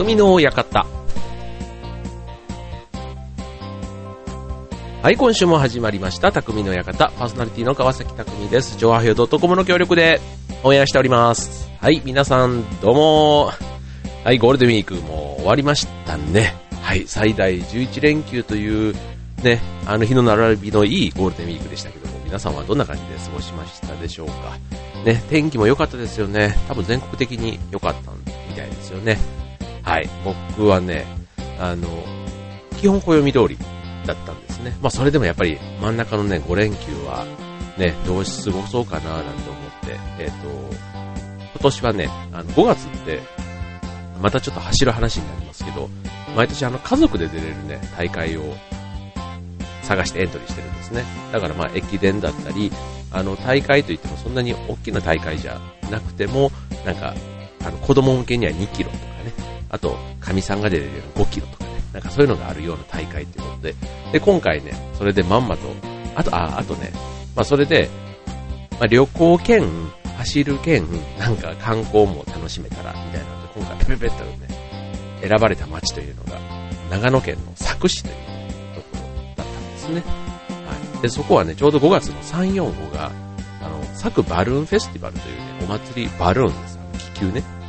匠の館。はい、今週も始まりました、匠の館。パーソナリティの川崎匠です。上波表 .com の協力で応援しております。はい、皆さん、どうも。はい、ゴールデンウィークも終わりましたね。はい、最大11連休という、ね、あの日の並びのいいゴールデンウィークでしたけども、皆さんはどんな感じで過ごしましたでしょうか。ね、天気も良かったですよね。多分全国的に良かったみたいですよね。はい。僕はね、あの、基本暦通りだったんですね。まあそれでもやっぱり真ん中のね、5連休はね、どうし過ごそうかななんて思って、えっ、と、今年はね、あの5月って、またちょっと走る話になりますけど、毎年あの家族で出れるね、大会を探してエントリーしてるんですね。だからまあ駅伝だったり、あの大会といってもそんなに大きな大会じゃなくても、なんか、あの子供向けには2キロと、あと、神さんが出れる5キロとかね、なんかそういうのがあるような大会っていうことで、で、今回ね、それでまんまと、あと、あ、あとね、まあそれで、まあ旅行兼、走る兼、なんか観光も楽しめたら、みたいなので、今回ペペペッとね、選ばれた街というのが、長野県の佐久市というところだったんですね。はい。で、そこはね、ちょうど5月の3、4、5が、あの、佐久バルーンフェスティバルというね、お祭り、バルーンです。あの気球ね。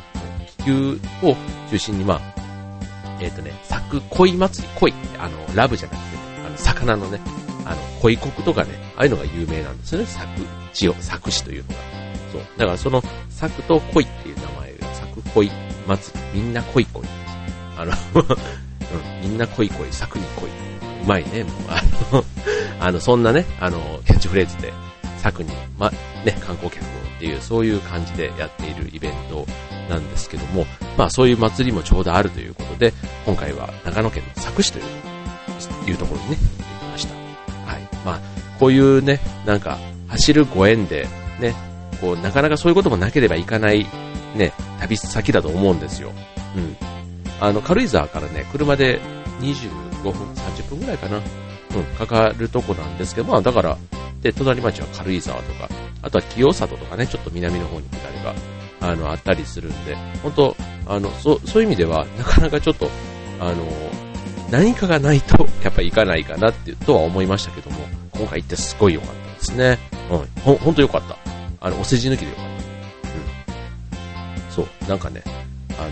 球を中心に、まあ、えっ、とね、佐久恋祭り、恋って、あの、ラブじゃなくてね、あの、魚のね、あの、恋国とかね、ああいうのが有名なんですよね、佐久市を、佐久市というのが。そう。だからその、佐久と恋っていう名前が、佐久恋祭り、みんな恋恋。あの、うん、みんな恋恋、佐久に恋。うまいね、もう、あの、あの、そんなね、あの、キャッチフレーズで、佐久に、ま、ね、観光客をっていう、そういう感じでやっているイベントなんですけども、まあそういう祭りもちょうどあるということで、今回は長野県の佐久市という、いうところにね、行ってきました。はい。まあ、こういうね、なんか、走るご縁で、ね、こう、なかなかそういうこともなければいかない、ね、旅先だと思うんですよ。うん。あの、軽井沢からね、車で25分、30分ぐらいかな。うん、かかるとこなんですけど、まあだから、で、隣町は軽井沢とか、あとは清里とかね、ちょっと南の方に下れば、あの、あったりするんで、本当あの、そ、そういう意味では、なかなかちょっと、あの、何かがないと、やっぱ行かないかなって、とは思いましたけども、今回行ってすごい良かったですね。うん、ほ、ほんと良かった。あの、お世辞抜きで良かった。うん。そう、なんかね、あの、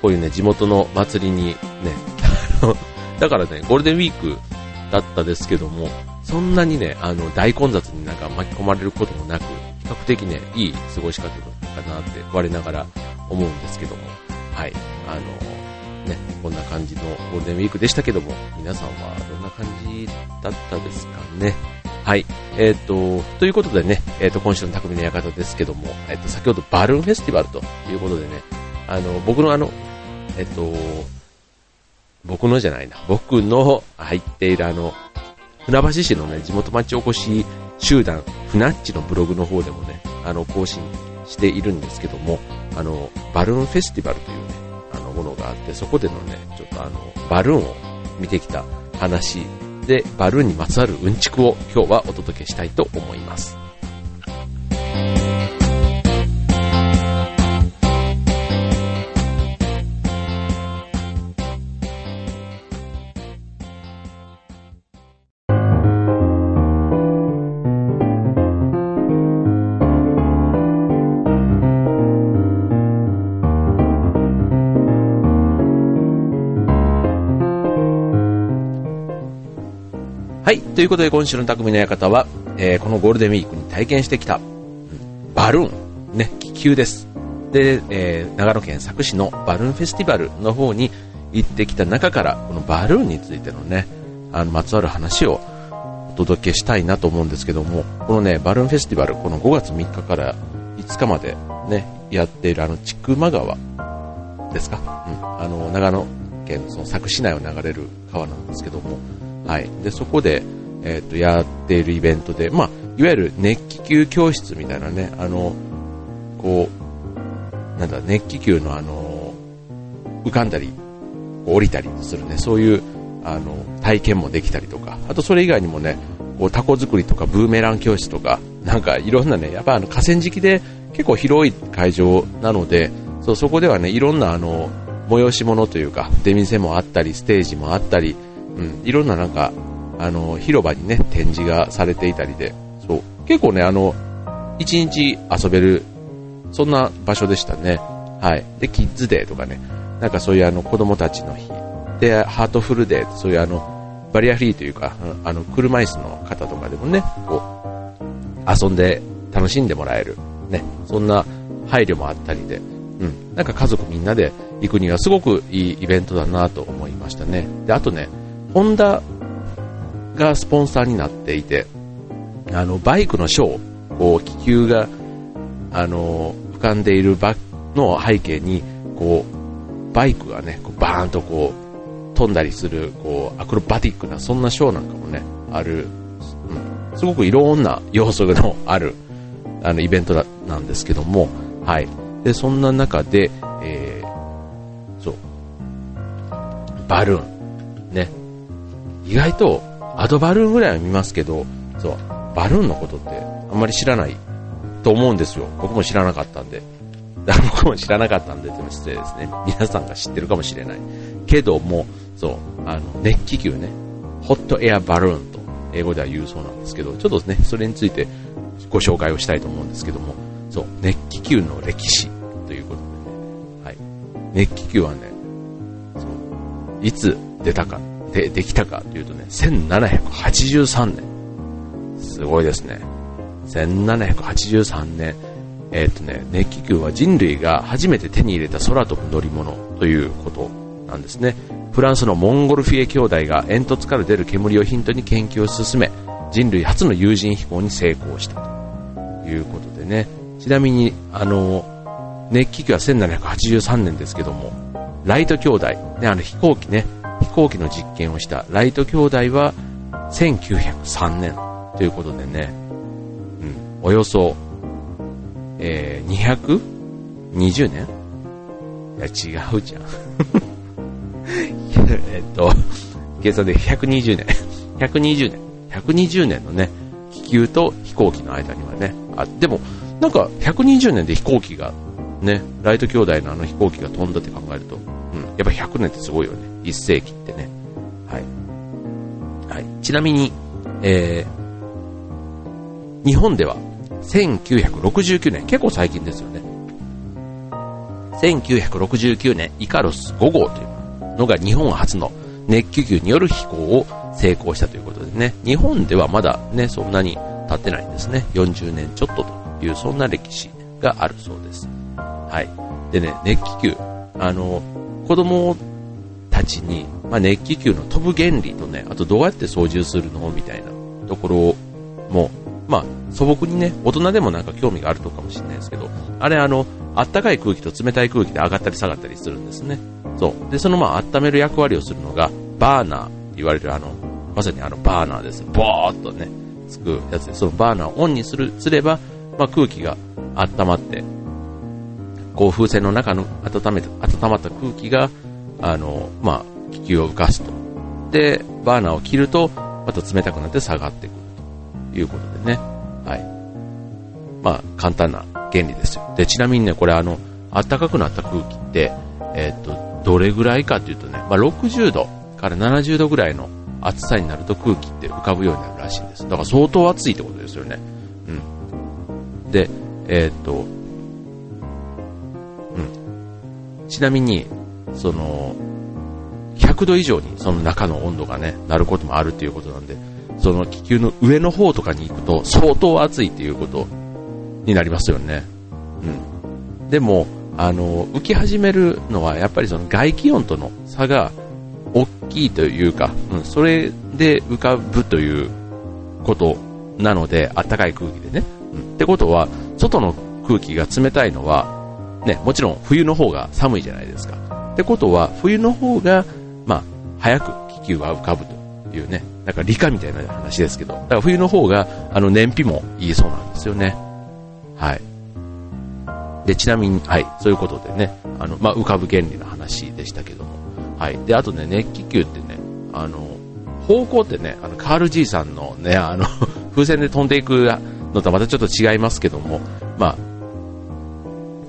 こういうね、地元の祭りにね、あの、だからね、ゴールデンウィークだったですけども、そんなにね、あの、大混雑になんか巻き込まれることもなく、比較的ね、いい過ごし方かなって我ながら思うんですけども、はい、あの、ね、こんな感じのゴールデンウィークでしたけども、皆さんはどんな感じだったですかね？はい。えっ、と、ということでね、えっ、と、今週の匠の館ですけども、えっ、と、先ほどバルーンフェスティバルということでね、あの、僕のあの、えっ、と、僕のじゃないな、僕の入っているあの、船橋市のね、地元町おこし集団、ふなっちのブログの方でもね、あの、更新しているんですけども、あの、バルーンフェスティバルというね、あの、ものがあって、そこでのね、ちょっとあの、バルーンを見てきた話で、バルーンにまつわるうんちくを今日はお届けしたいと思います。ということで今週の匠の館は、えーこのゴールデンウィークに体験してきた、バルーン、ね、気球です。で、えー長野県佐久市のバルーンフェスティバルの方に行ってきた中から、このバルーンについてのね、あの、まつわる話をお届けしたいなと思うんですけども、このね、バルーンフェスティバル、この5月3日から5日までね、やっているあの、千曲川ですか、うん、あの、長野県その佐久市内を流れる川なんですけども、はい。で、そこで、えっ、と、やっているイベントで、まあ、いわゆる熱気球教室みたいなね、あの、こう、なんだ、熱気球のあの、浮かんだり、降りたりするね、そういう、あの、体験もできたりとか、あとそれ以外にもね、こう、タコ作りとかブーメラン教室とか、なんかいろんなね、やっぱあの河川敷で結構広い会場なので、そう、そこではね、いろんなあの、催し物というか、出店もあったり、ステージもあったり、うん、いろんななんか、あの、広場にね、展示がされていたりで、そう、結構ね、あの、一日遊べる、そんな場所でしたね。はい。で、キッズデーとかね、なんかそういうあの子供たちの日、で、ハートフルデー、そういうあの、バリアフリーというか、あの、車椅子の方とかでもね、こう、遊んで楽しんでもらえる、ね、そんな配慮もあったりで、うん、なんか家族みんなで行くにはすごくいいイベントだなと思いましたね。で、あとね、ホンダがスポンサーになっていて、あの、バイクのショー、こう、気球が、あの、浮かんでいるバの背景に、こう、バイクがね、こうバーンとこう、飛んだりする、こう、アクロバティックな、そんなショーなんかもね、ある、うん、すごくいろんな要素のある、あの、イベントだなんですけども、はい。で、そんな中で、えー、そう、バルーン、ね、意外と、アドバルーンぐらいは見ますけど、そう、バルーンのことってあんまり知らないと思うんですよ。僕も知らなかったんで。僕も知らなかったんで、でも失礼ですね。皆さんが知ってるかもしれない。けども、そう、あの、熱気球ね、ホットエアバルーンと英語では言うそうなんですけど、ちょっとね、それについてご紹介をしたいと思うんですけども、そう、熱気球の歴史ということでね、はい。熱気球はね、そう、いつ出たか、で、できたかというとね、1783年。すごいですね。1783年。えっ、とね、熱気球は人類が初めて手に入れた空飛ぶ乗り物ということなんですね。フランスのモンゴルフィエ兄弟が煙突から出る煙をヒントに研究を進め、人類初の有人飛行に成功したということでね。ちなみに、あの、熱気球は1783年ですけども、ライト兄弟、ね、あの飛行機ね、行機の実験をしたライト兄弟は1903年ということでね、うん、およそえー、220年？いや、違うじゃん。えっと、計算で120年。120年。120年のね、気球と飛行機の間にはね、あ、でも、なんか120年で飛行機が、ね、ライト兄弟のあの飛行機が飛んだって考えると、うん、やっぱ100年ってすごいよね。1世紀ってね。はい。はい。ちなみに、えー、日本では1969年、結構最近ですよね。1969年、イカロス5号というのが日本初の熱気球による飛行を成功したということでね、日本ではまだね、そんなに経ってないんですね。40年ちょっとという、そんな歴史があるそうです。はい。でね、熱気球、あの、子供たちに、まあ、熱気球の飛ぶ原理とね、あとどうやって操縦するの？みたいなところもまあ、素朴にね、大人でもなんか興味があるとかもしれないですけど、あれあの、あったかい空気と冷たい空気で上がったり下がったりするんですね。そう。で、そのまあ、温める役割をするのが、バーナーって言われるあの、まさにあの、バーナーです。ボーっとね、つくやつで、そのバーナーをオンにする、すれば、まあ、空気が温まって、こう風船の中の温めた、温まった空気が、あの、まあ、気球を浮かすと。で、バーナーを切ると、また冷たくなって下がっていくということでね。はい。まあ、簡単な原理ですよ。で、ちなみにね、これあの、暖かくなった空気って、えっ、と、どれぐらいかっていうとね、まあ、60度から70度ぐらいの暑さになると空気って浮かぶようになるらしいんです。だから相当暑いってことですよね。うん。で、えっ、と、うん。ちなみに、その、100度以上にその中の温度がね、なることもあるっていうことなんで、その気球の上の方とかに行くと相当暑いっていうことになりますよね。うん。でも、あの、浮き始めるのはやっぱりその外気温との差が大きいというか、うん、それで浮かぶということなので、あったかい空気でね。うん、ってことは、外の空気が冷たいのは、ね、もちろん冬の方が寒いじゃないですか。ってことは、冬の方が、まあ、早く気球は浮かぶというね、なんか理科みたいな話ですけど、だから冬の方が、あの、燃費もいいそうなんですよね。はい。で、ちなみに、はい、そういうことでね、あの、まあ、浮かぶ原理の話でしたけども。はい。で、あとね、熱気球ってね、あの、方向ってね、あの、カール爺さんのね、あの 風船で飛んでいくのとはまたちょっと違いますけども、まあ、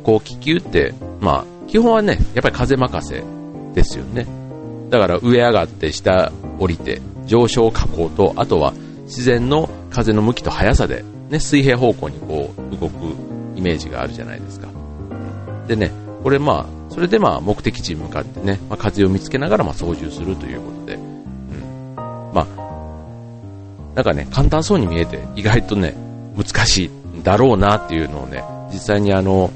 こう気球って、まあ、基本はね、やっぱり風任せですよね。だから上上がって下降りて、上昇下降と、あとは自然の風の向きと速さで、ね、水平方向にこう動くイメージがあるじゃないですか。でね、これまあ、それでまあ目的地に向かってね、まあ、風を見つけながらま操縦するということで、うん。まあ、なんかね、簡単そうに見えて意外とね、難しいんだろうなっていうのをね、実際にあの、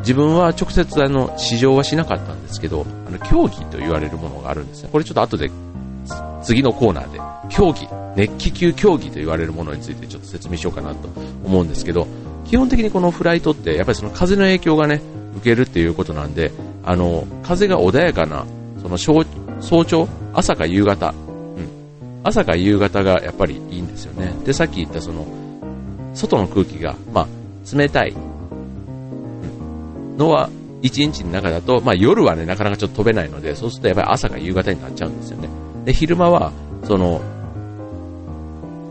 自分は直接あの、試乗はしなかったんですけど、あの、競技と言われるものがあるんですね。これちょっと後で、次のコーナーで、競技、熱気球競技と言われるものについてちょっと説明しようかなと思うんですけど、基本的にこのフライトって、やっぱりその風の影響がね、受けるっていうことなんで、あの、風が穏やかな、その早朝、朝か夕方、うん、朝か夕方がやっぱりいいんですよね。で、さっき言ったその、外の空気が、まあ、冷たい、のは、一日の中だと、まあ夜はね、なかなかちょっと飛べないので、そうするとやっぱり朝か夕方になっちゃうんですよね。で、昼間は、その、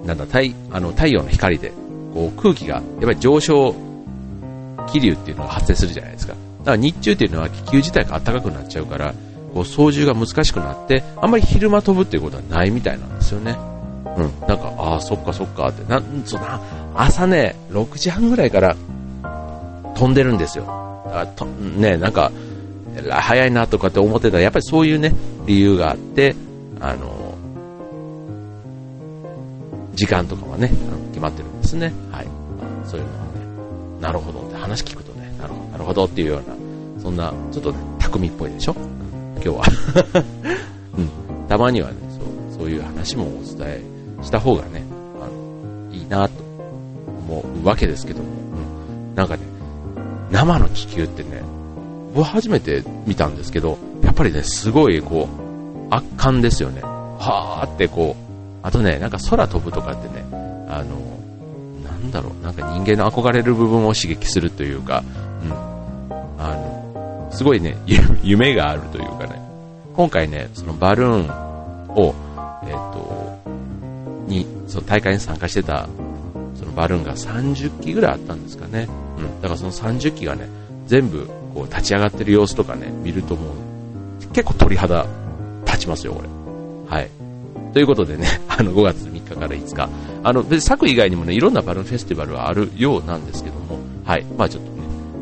なんだ、太、あの、太陽の光で、こう空気が、やっぱり上昇気流っていうのが発生するじゃないですか。だから日中っていうのは気球自体が暖かくなっちゃうから、こう操縦が難しくなって、あんまり昼間飛ぶっていうことはないみたいなんですよね。うん。なんか、ああ、そっかそっかって。なん、そな、朝ね、6時半ぐらいから飛んでるんですよ。あとね、なんか、早いなとかって思ってたら、やっぱりそういうね、理由があって、あの、時間とかはね、決まってるんですね。はい。そういうのはね、なるほどって話聞くとね、なるほど、なるほどっていうような、そんな、ちょっとね、匠っぽいでしょ？今日は。うん。たまにはね、そう、そういう話もお伝えした方がね、あの、いいなと思うわけですけども、うん。なんかね、生の気球ってね、僕初めて見たんですけど、やっぱりね、すごいこう、圧巻ですよね。はーってこう、あとね、なんか空飛ぶとかってね、あの、なんだろう、なんか人間の憧れる部分を刺激するというか、うん。あの、すごいね、夢があるというかね、今回ね、そのバルーンを、えっ、ー、と、に、その大会に参加してた、そのバルーンが30機ぐらいあったんですかね。うん。だからその30機がね、全部こう立ち上がってる様子とかね、見るともう、結構鳥肌立ちますよ、これ。はい。ということでね、あの5月3日から5日、あの、別作以外にもね、いろんなバルーンフェスティバルはあるようなんですけども、はい。まあちょっとね、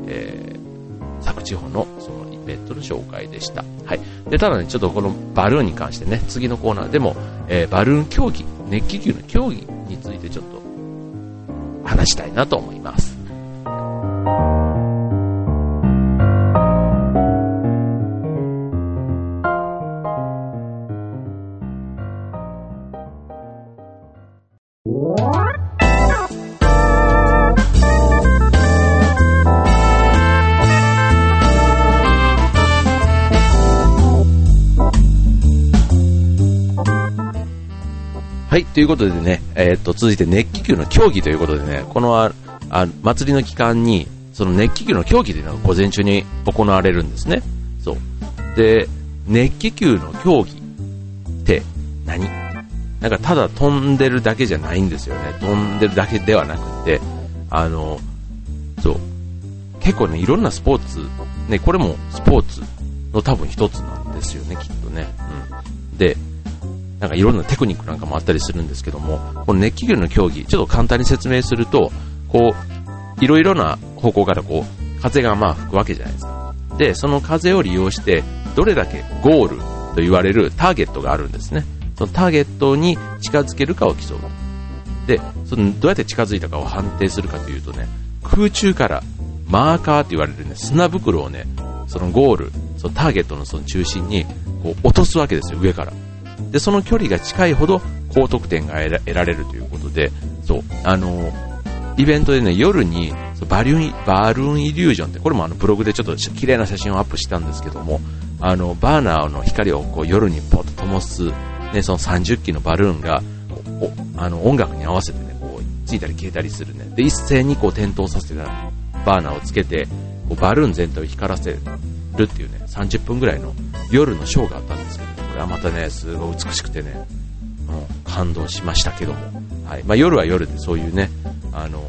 えー、佐久地方のそのイベントの紹介でした。はい。で、ただね、ちょっとこのバルーンに関してね、次のコーナーでも、えー、バルーン競技、熱気球の競技についてちょっと話したいなと思います。はい、ということでね、えー、っと、続いて熱気球の競技ということでね、このああ祭りの期間に、その熱気球の競技というのが午前中に行われるんですね。そう。で、熱気球の競技って何？なんかただ飛んでるだけじゃないんですよね。飛んでるだけではなくて、あの、そう。結構ね、いろんなスポーツ、ね、これもスポーツの多分一つなんですよね、きっとね。うん。で、なんかいろんなテクニックなんかもあったりするんですけども、この熱気球の競技、ちょっと簡単に説明すると、こう、いろいろな方向からこう、風がまあ吹くわけじゃないですか。で、その風を利用して、どれだけゴールと言われるターゲットがあるんですね。そのターゲットに近づけるかを競う。で、そのどうやって近づいたかを判定するかというとね、空中からマーカーって言われるね、砂袋をね、そのゴール、そのターゲットのその中心にこう落とすわけですよ、上から。で、その距離が近いほど高得点が得られるということで、そう、あの、イベントでね、夜にバリュン、バルーンイリュージョンって、これもあのブログでちょっと綺麗な写真をアップしたんですけども、あの、バーナーの光をこう夜にポッと灯す、ね、その30機のバルーンが、あの、音楽に合わせてね、こう、ついたり消えたりするね。で、一斉にこう点灯させてバーナーをつけて、こうバルーン全体を光らせるっていうね、30分ぐらいの夜のショーがあったんですけど、これはまたね、すごい美しくてね、う、感動しましたけども。はい。まあ、夜は夜でそういうね、あの、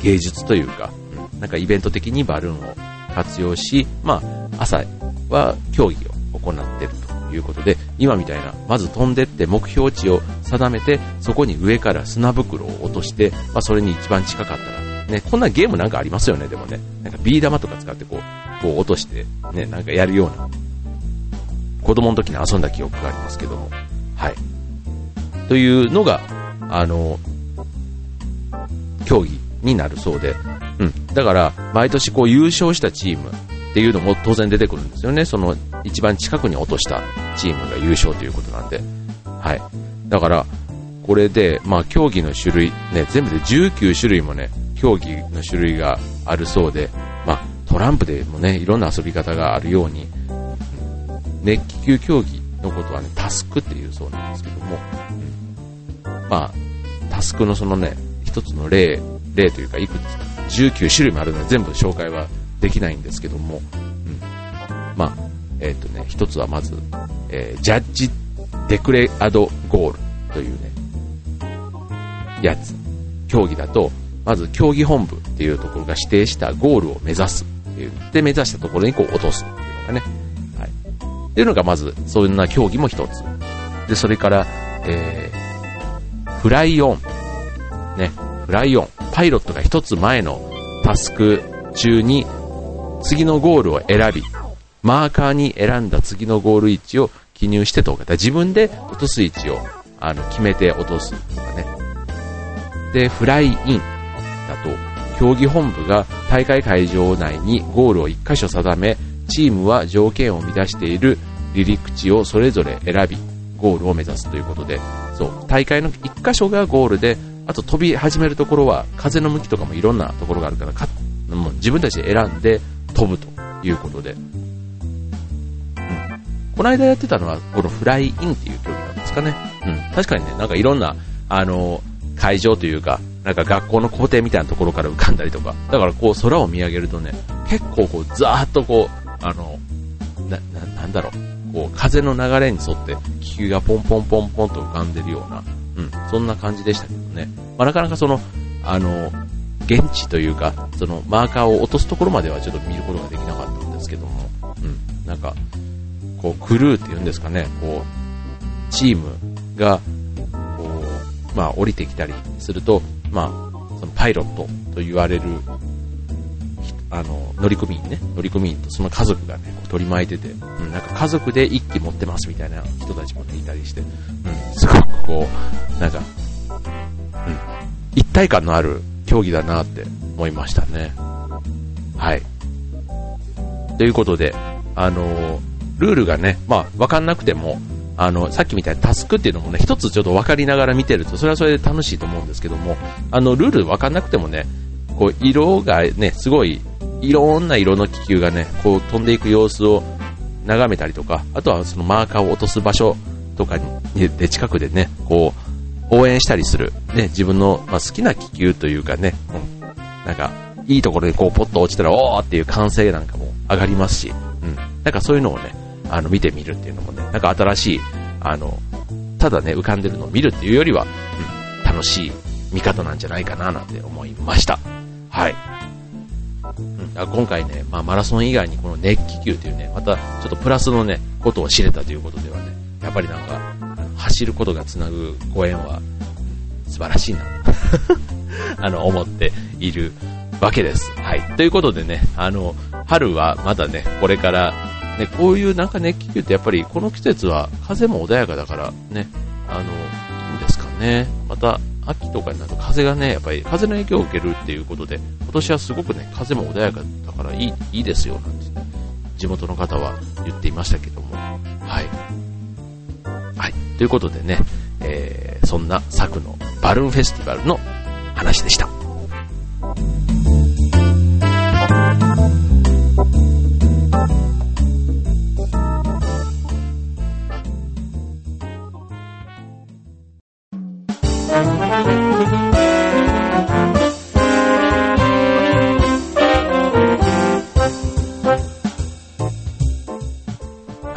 芸術というか、うん、なんかイベント的にバルーンを活用し、まあ、朝は競技を行っているということで、今みたいな、まず飛んでって目標値を定めて、そこに上から砂袋を落として、まあ、それに一番近かったら、ね、こんなゲームなんかありますよね、でもね。なんかビー玉とか使ってこう、こう落として、ね、なんかやるような、子供の時に遊んだ記憶がありますけども、はい。というのが、あの、競技になるそうで、うん。だから、毎年こう優勝したチームっていうのも当然出てくるんですよね。その一番近くに落としたチームが優勝ということなんで。はい。だから、これで、まあ競技の種類、ね、全部で19種類もね、競技の種類があるそうで、まあトランプでもね、いろんな遊び方があるように、熱気球競技のことはね、タスクっていうそうなんですけども、まあ、タスクのそのね、一つの例、例というか、いくつか19種類もあるので全部紹介はできないんですけども、うん、まあ、えっ、ー、とね、一つはまず、えー、ジャッジデクレアドゴールというね、やつ、競技だと、まず競技本部っていうところが指定したゴールを目指すっていう、で、目指したところにこう落とすっていうのがね、っていうのがまず、そんな競技も一つ。で、それから、えー、フライオン。ね、フライオン。パイロットが一つ前のタスク中に次のゴールを選び、マーカーに選んだ次のゴール位置を記入して投下。自分で落とす位置をあの決めて落とすとかね。で、フライインだと、競技本部が大会会場内にゴールを1箇所定め、チームは条件を満たしている離陸地をそれぞれ選び、ゴールを目指すということで、そう、大会の1箇所がゴールで、あと飛び始めるところは風の向きとかもいろんなところがあるからかもう自分たちで選んで飛ぶということで、うん、この間やってたのはこのフライインっていう競技なんですかね、うん、確かにねなんかいろんなあの会場というかなんか学校の校庭みたいなところから浮かんだりとかだからこう空を見上げるとね結構こうザーッとこうあのなななんだろうこう風の流れに沿って気球がポンポンポンポンと浮かんでるようなうん、そんな感じでしたけどね。まあ、なかなかその、あの、現地というか、そのマーカーを落とすところまではちょっと見ることができなかったんですけども、うん、なんか、こう、クルーっていうんですかね、こう、チームが、こう、まあ、降りてきたりすると、まあ、そのパイロットと言われるあの、乗組員ね、乗組員とその家族がね、こう取り巻いてて、うん、なんか家族で一機持ってますみたいな人たちもね、いたりして、うん、すごくこう、なんか、うん、一体感のある競技だなって思いましたね。はい。ということで、あのルールがね、まあ、わかんなくても、あの、さっきみたいなタスクっていうのもね、一つちょっと分かりながら見てると、それはそれで楽しいと思うんですけども、あの、ルール分かんなくてもね、こう、色がね、すごいいろんな色の気球がね、こう飛んでいく様子を眺めたりとか、あとはそのマーカーを落とす場所とかに、で近くでね、こう、応援したりする、ね、自分の、まあ、好きな気球というかね、うん、なんか、いいところにこうポッと落ちたら、おーっていう歓声なんかも上がりますし、うん。なんかそういうのをね、あの、見てみるっていうのもね、なんか新しい、あの、ただね、浮かんでるのを見るっていうよりは、うん、楽しい見方なんじゃないかななんて思いました。はい。うん、今回ね、まあ、マラソン以外にこの熱気球というね、またちょっとプラスのね、ことを知れたということではね、やっぱりなんか、走ることがつなぐご縁は、素晴らしいな、あの、思っているわけです。はい。ということでね、あの、春はまだね、これから、ね、こういうなんか熱気球ってやっぱりこの季節は風も穏やかだからね、あの、いいんですかね。また秋とかになると風がね、やっぱり風の影響を受けるっていうことで、今年はすごくね、風も穏やかだからいい、いいですよ、なんて、地元の方は言っていましたけども、はい。はい。ということでね、えー、そんな作のバルーンフェスティバルの話でした。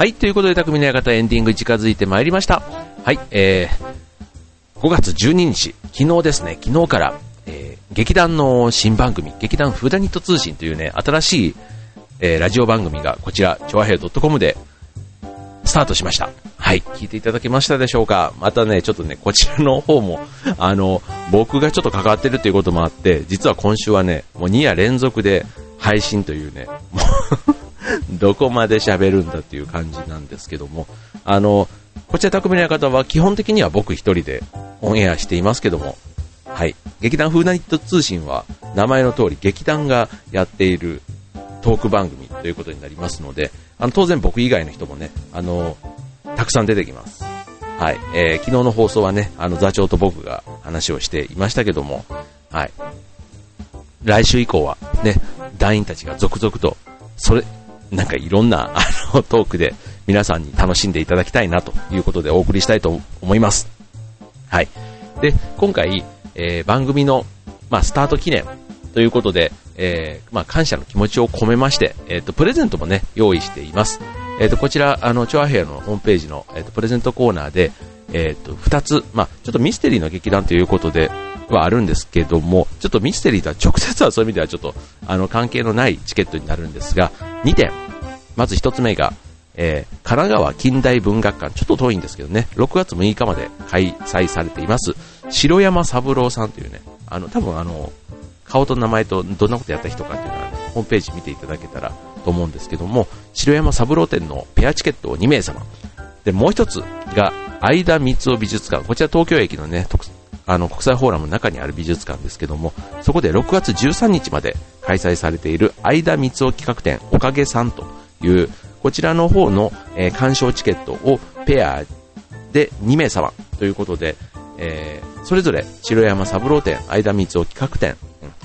はい、ということで、匠の館エンディング近づいてまいりました。はい、えー、5月12日、昨日ですね、昨日から、えー、劇団の新番組、劇団フーダニット通信というね、新しいえー、ラジオ番組がこちら、ちょわへい .com でスタートしました。はい、聞いていただけましたでしょうかまたね、ちょっとね、こちらの方も、あの、僕がちょっと関わってるということもあって、実は今週はね、もう2夜連続で配信というね、もう どこまで喋るんだっていう感じなんですけども、あの、こちら匠の方は基本的には僕一人でオンエアしていますけども、はい。劇団フーナニット通信は名前の通り劇団がやっているトーク番組ということになりますので、あの、当然僕以外の人もね、あの、たくさん出てきます。はい。えー、昨日の放送はね、あの、座長と僕が話をしていましたけども、はい。来週以降はね、団員たちが続々と、それ、なんかいろんな、あの、トークで皆さんに楽しんでいただきたいなということでお送りしたいと思います。はい。で、今回、えー、番組の、まあ、スタート記念ということで、えー、まあ、感謝の気持ちを込めまして、えっ、ー、と、プレゼントもね、用意しています。えっ、と、こちら、あの、チョアヘアのホームページの、えっ、と、プレゼントコーナーで、えっ、と、二つ、まあ、ちょっとミステリーの劇団ということで、はあるんですけども、ちょっとミステリーとは直接はそういう意味ではちょっと、あの、関係のないチケットになるんですが、2点。まず1つ目が、えー、神奈川近代文学館、ちょっと遠いんですけどね、6月6日まで開催されています、城山三郎さんというね、あの、多分あの、顔と名前とどんなことやった人かっていうのは、ね、ホームページ見ていただけたらと思うんですけども、城山三郎店のペアチケットを2名様。で、もう一つが、相田光夫美術館。こちら東京駅のね、あの、国際フォーラムの中にある美術館ですけども、そこで6月13日まで開催されている相田光夫企画展、おかげさんという、こちらの方の、えー、鑑賞チケットをペアで2名様ということで、えー、それぞれ城山三郎店、相田光夫企画展、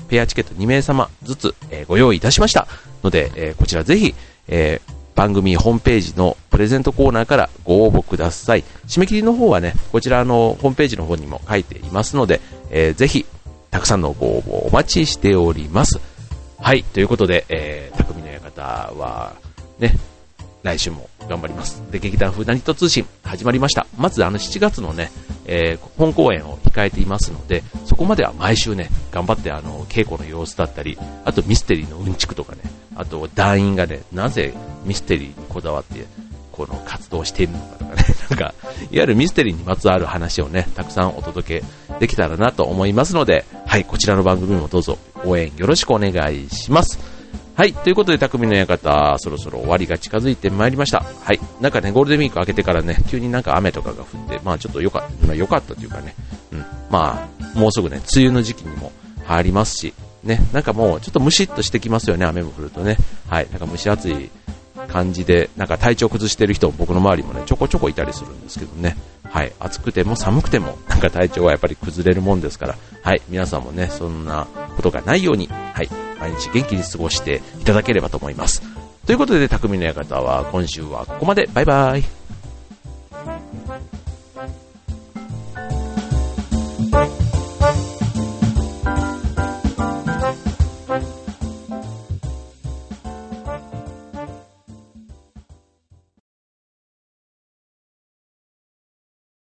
ペアチケット2名様ずつ、えー、ご用意いたしましたので、え、こちらぜひ、えー、番組ホームページのプレゼントコーナーからご応募ください。締め切りの方はね、こちらのホームページの方にも書いていますので、えー、ぜひ、たくさんのご応募お待ちしております。はい、ということで、えー、匠の館は、ね、来週も頑張ります。で、劇団風ナニット通信始まりました。まずあの7月のね、えー、本公演を控えていますので、そこまでは毎週ね、頑張ってあの、稽古の様子だったり、あとミステリーのうんちくとかね、あと団員がね、なぜミステリーにこだわって、この活動しているのかとかね、なんか、いわゆるミステリーにまつわる話をね、たくさんお届けできたらなと思いますので、はい、こちらの番組もどうぞ応援よろしくお願いします。はい。ということで、匠の館、そろそろ終わりが近づいてまいりました。はい。なんかね、ゴールデンウィーク明けてからね、急になんか雨とかが降って、まあちょっとよかった、まあ、よかったというかね、うん。まあ、もうすぐね、梅雨の時期にも入りますし、ね、なんかもうちょっとムシッとしてきますよね、雨も降るとね。はい。なんか蒸し暑い感じで、なんか体調崩してる人、僕の周りもね、ちょこちょこいたりするんですけどね。はい。暑くても寒くても、なんか体調はやっぱり崩れるもんですから、はい。皆さんもね、そんなことがないように、はい。毎日元気に過ごしていただければと思います。ということで、匠の館は今週はここまで。バイバイ。